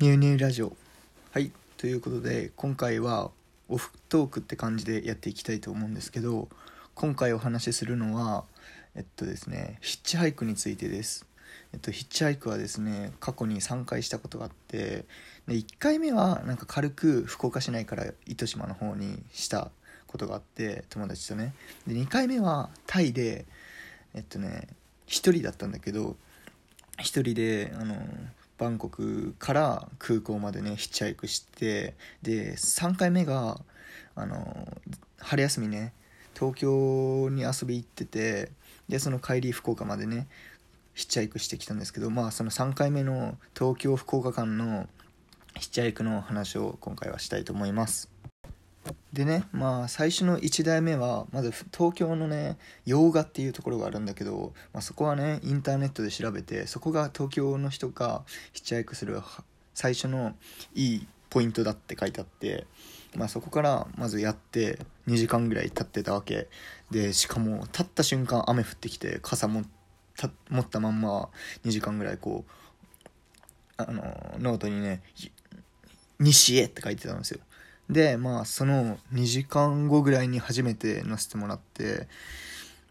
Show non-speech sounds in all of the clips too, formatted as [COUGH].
ニューニューラジオ。はい。ということで今回はオフトークって感じでやっていきたいと思うんですけど今回お話しするのはえっとですねヒッチハイクについてです。えっとヒッチハイクはですね過去に3回したことがあってで1回目はなんか軽く福岡市内から糸島の方にしたことがあって友達とね。で2回目はタイでえっとね1人だったんだけど1人であのバンコクから空港までねヒッチハイクしてで3回目があの春休みね東京に遊び行っててでその帰り福岡までねヒッチハイクしてきたんですけどまあその3回目の東京福岡間のヒッチハイクの話を今回はしたいと思います。でねまあ最初の1台目はまず東京のね用賀っていうところがあるんだけど、まあ、そこはねインターネットで調べてそこが東京の人がヒッチハイクする最初のいいポイントだって書いてあってまあ、そこからまずやって2時間ぐらい経ってたわけ。でしかも立った瞬間雨降ってきて傘も持ったまんま2時間ぐらいこうあのノートにね「西へ」って書いてたんですよ。でまあその2時間後ぐらいに初めて乗せてもらって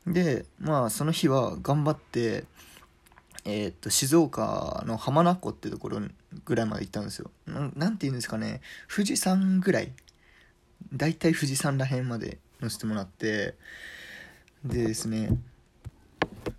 でまあその日は頑張ってえー、っと静岡の浜名湖ってところぐらいまで行ったんですよ。何て言うんですかね。富士山ぐらい。大体富士山らへんまで乗せてもらってでですね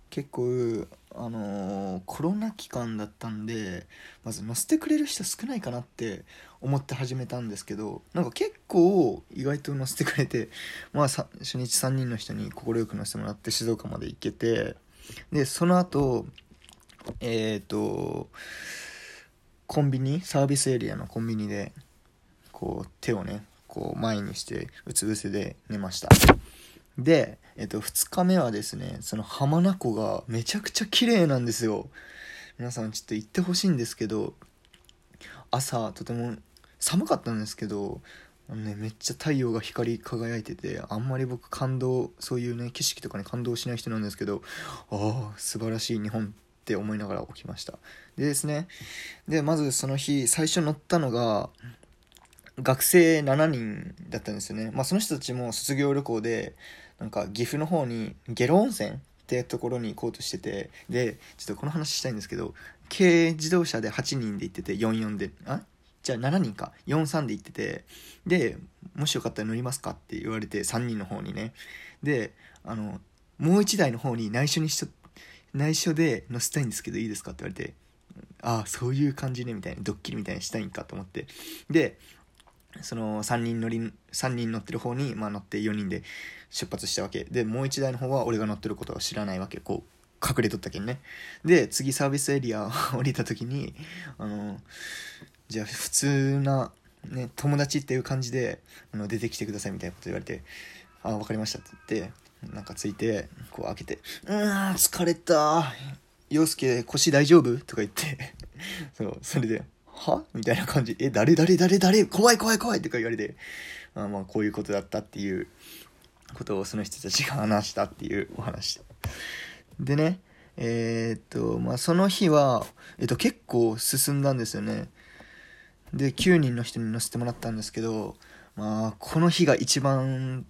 結構あのー、コロナ期間だったんでまず乗せてくれる人少ないかなって思って始めたんですけどなんか結構意外と乗せてくれてまあ初日3人の人に快く乗せてもらって静岡まで行けてでその後えっ、ー、とコンビニサービスエリアのコンビニでこう手をねこう前にしてうつ伏せで寝ました。で、えっと、2日目はですねその浜名湖がめちゃくちゃ綺麗なんですよ。皆さんちょっと行ってほしいんですけど朝とても寒かったんですけどね、めっちゃ太陽が光り輝いててあんまり僕感動そういうね景色とかに感動しない人なんですけどああ素晴らしい日本って思いながら起きました。でですねでまずその日最初乗ったのが学生7人だったんですよね。まあその人たちも卒業旅行でなんか岐阜の方に下呂温泉ってところに行こうとしててでちょっとこの話したいんですけど軽自動車で8人で行ってて44で。あ？じゃあ7人か。43で行っててでもしよかったら乗りますかって言われて3人の方にね。であのもう1台の方に内緒にし内緒で乗せたいんですけどいいですかって言われてああそういう感じねみたいなドッキリみたいにしたいんかと思って。でその3人乗り3人乗ってる方に、まあ、乗って4人で出発したわけ。でもう1台の方は俺が乗ってることは知らないわけ。こう隠れとったけんね。で次サービスエリア [LAUGHS] 降りた時にあのじゃあ普通な、ね、友達っていう感じであの出てきてくださいみたいなこと言われて「あ分かりました」って言ってなんかついてこう開けて「うーん疲れた。陽介腰大丈夫?」とか言って [LAUGHS] そうそれでは？みたいな感じ。え、誰誰誰誰？怖い怖い怖いとか言われて、あまあこういうことだったっていうことをその人たちが話したっていうお話。でね、えー、っと、まあその日は、えっと結構進んだんですよね。で、9人の人に乗せてもらったんですけど、まあこの日が一番、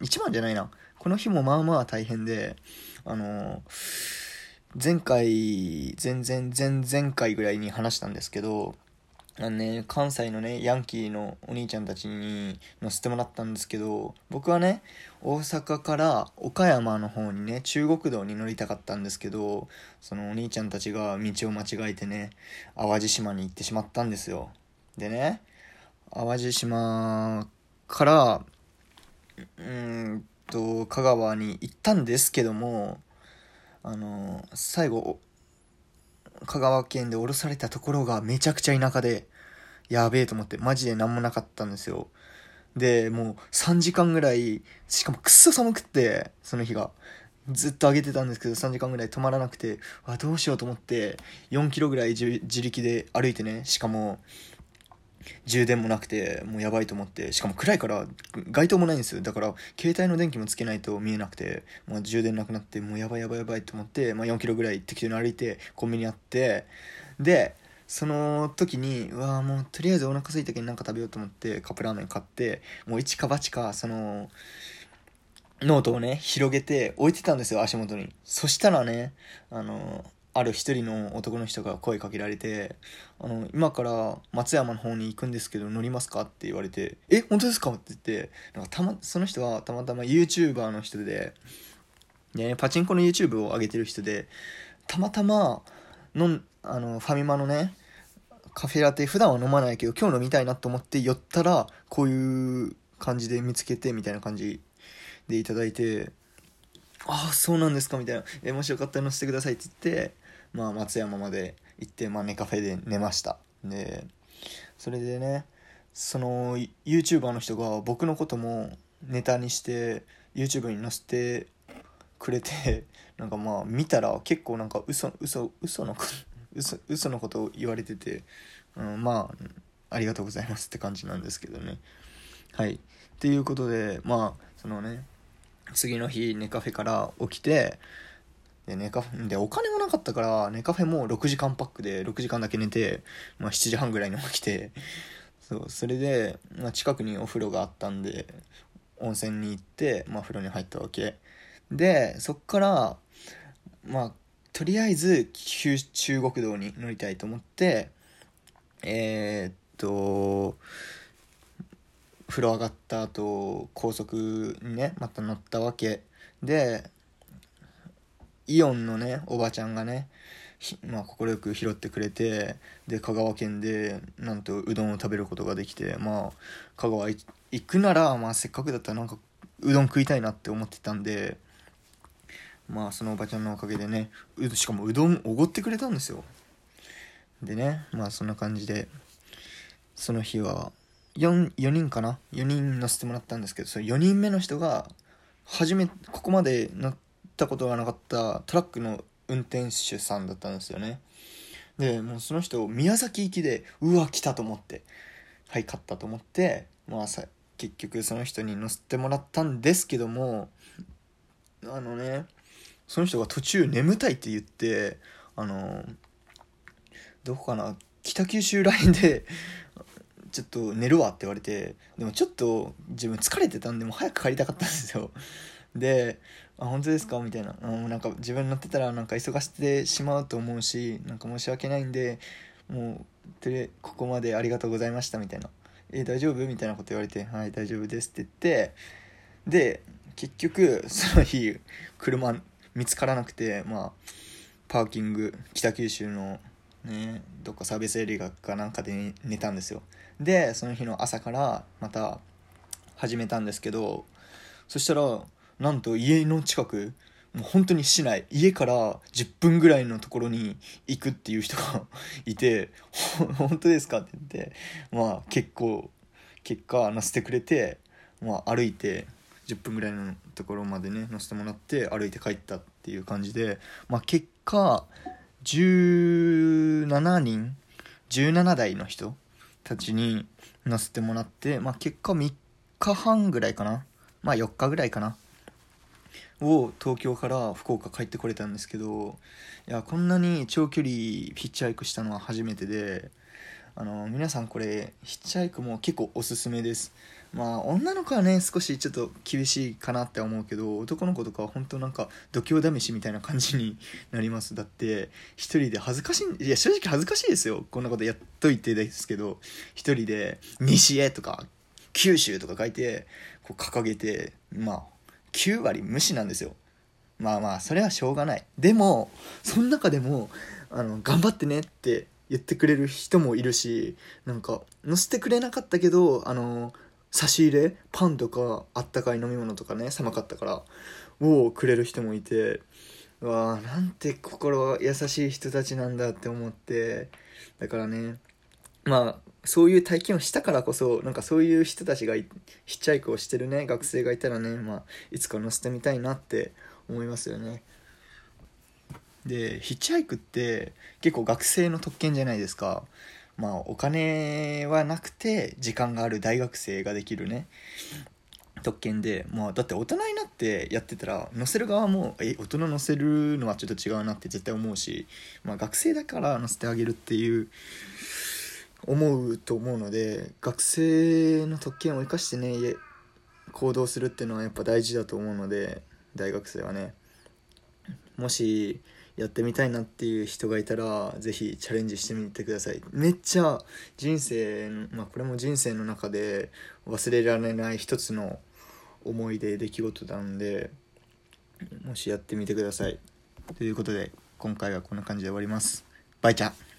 一番じゃないな。この日もまあまあ大変で、あの前回、前々前々回ぐらいに話したんですけど、あのね、関西のね、ヤンキーのお兄ちゃんたちに乗せてもらったんですけど、僕はね、大阪から岡山の方にね、中国道に乗りたかったんですけど、そのお兄ちゃんたちが道を間違えてね、淡路島に行ってしまったんですよ。でね、淡路島から、うんと、香川に行ったんですけども、あの、最後、香川県で降ろされたところがめちゃくちゃ田舎で、やべえと思って、マジで何もなかったんですよ。で、もう3時間ぐらい、しかもくっそ寒くって、その日が。ずっと上げてたんですけど、3時間ぐらい止まらなくて、あ、どうしようと思って、4キロぐらい自力で歩いてね、しかも、充電もなくてもうやばいと思ってしかも暗いから街灯もないんですよだから携帯の電気もつけないと見えなくてもう充電なくなってもうやばいやばいやばいと思って、まあ、4キロぐらい適当に歩いてコンビニあってでその時にうわもうとりあえずお腹空いたけどなんか食べようと思ってカップラーメン買ってもう一か八かそのノートをね広げて置いてたんですよ足元にそしたらねあのある一人の男の人が声かけられて「あの今から松山の方に行くんですけど乗りますか?」って言われて「え本当ですか?」って言ってなんかたまその人はたまたま YouTuber の人ででパチンコの YouTube を上げてる人でたまたまのあのファミマのねカフェラテ普段は飲まないけど今日飲みたいなと思って寄ったらこういう感じで見つけてみたいな感じでいただいてああそうなんですかみたいな。えもしよかったら乗せてくださいって言ってまあ、松山まで行って、まあ、ネカフェで寝ました。でそれでねその YouTuber の人が僕のこともネタにして YouTube に載せてくれて [LAUGHS] なんかまあ見たら結構なんか嘘嘘嘘の [LAUGHS] 嘘嘘のことを言われてて、うん、まあありがとうございますって感じなんですけどねはいっていうことでまあそのね次の日ネカフェから起きてで、寝カフェ、で、お金もなかったから、寝カフェも6時間パックで6時間だけ寝て、まあ7時半ぐらいに起きて、そう、それで、まあ近くにお風呂があったんで、温泉に行って、まあ風呂に入ったわけ。で、そっから、まあ、とりあえず、中国道に乗りたいと思って、えー、っと、風呂上がった後、高速にね、また乗ったわけ。で、イオンのねおばちゃんがねまあ快く拾ってくれてで香川県でなんとうどんを食べることができてまあ香川行くなら、まあ、せっかくだったらなんかうどん食いたいなって思ってたんでまあそのおばちゃんのおかげでねしかもうどんおごってくれたんですよ。でねまあそんな感じでその日は 4, 4人かな？4人乗せてもらったんですけどその4人目の人が初めここまで乗ったことがなかったトラックの運転手さんだったんですよね。でもうその人宮崎行きでうわ来たと思ってはい勝ったと思ってまあさ結局その人に乗せてもらったんですけどもあのねその人が途中眠たいって言ってあのどこかな北九州ラインでちょっと寝るわって言われてでもちょっと自分疲れてたんでもう早く帰りたかったんですよで「あ本当ですか?」みたいなもうなんか自分乗ってたらなんか忙してしまうと思うしなんか申し訳ないんでもうテレここまでありがとうございましたみたいな「え大丈夫?」みたいなこと言われて「はい大丈夫です」って言ってで結局その日車見つからなくてまあパーキング北九州のねどっかサービスエリアかなんかで寝たんですよでその日の朝からまた始めたんですけどそしたらなんと家の近くもう本当に市内家から10分ぐらいのところに行くっていう人が [LAUGHS] いて「本当ですか?」って言ってまあ結構結果乗せてくれて、まあ、歩いて10分ぐらいのところまでね乗せてもらって歩いて帰ったっていう感じで、まあ、結果17人17台の人たちに乗せてもらって、まあ、結果3日半ぐらいかなまあ4日ぐらいかなを東京から福岡帰ってこれたんですけどいやこんなに長距離ヒッチハイクしたのは初めてであの皆さんこれヒッチハイクも結構おすすめです。まあ女の子はね少しちょっと厳しいかなって思うけど男の子とかは本当なんか度胸試しみたいな感じになります。だって一人で恥ずかしいいや正直恥ずかしいですよ。こんなことやっといてですけど一人で「西へ」とか「九州」とか書いてこう掲げてまあ9割無視なんですよ。まあまあそれはしょうがない。でもその中でもあの頑張ってねって言ってくれる人もいるしなんか乗せてくれなかったけどあの差し入れパンとかあったかい飲み物とかね寒かったからをくれる人もいてわーなんて心優しい人たちなんだって思ってだからねまあそういう体験をしたからこそなんかそういう人たちがヒッチハイクをしてるね学生がいたらね、まあ、いつか乗せてみたいなって思いますよね。でヒッチハイクって結構学生の特権じゃないですか。まあお金はなくて時間がある大学生ができるね特権で、まあ、だって大人になってやってたら乗せる側もえ大人乗せるのはちょっと違うなって絶対思うし、まあ、学生だから乗せてあげるっていう思うと思うので学生の特権を生かしてね行動するっていうのはやっぱ大事だと思うので大学生はね。もしやってみたいなっていう人がいたら是非チャレンジしてみてください。めっちゃ人生まあこれも人生の中で忘れられない一つの思い出出来事なのでもしやってみてください。ということで今回はこんな感じで終わります。バイチャ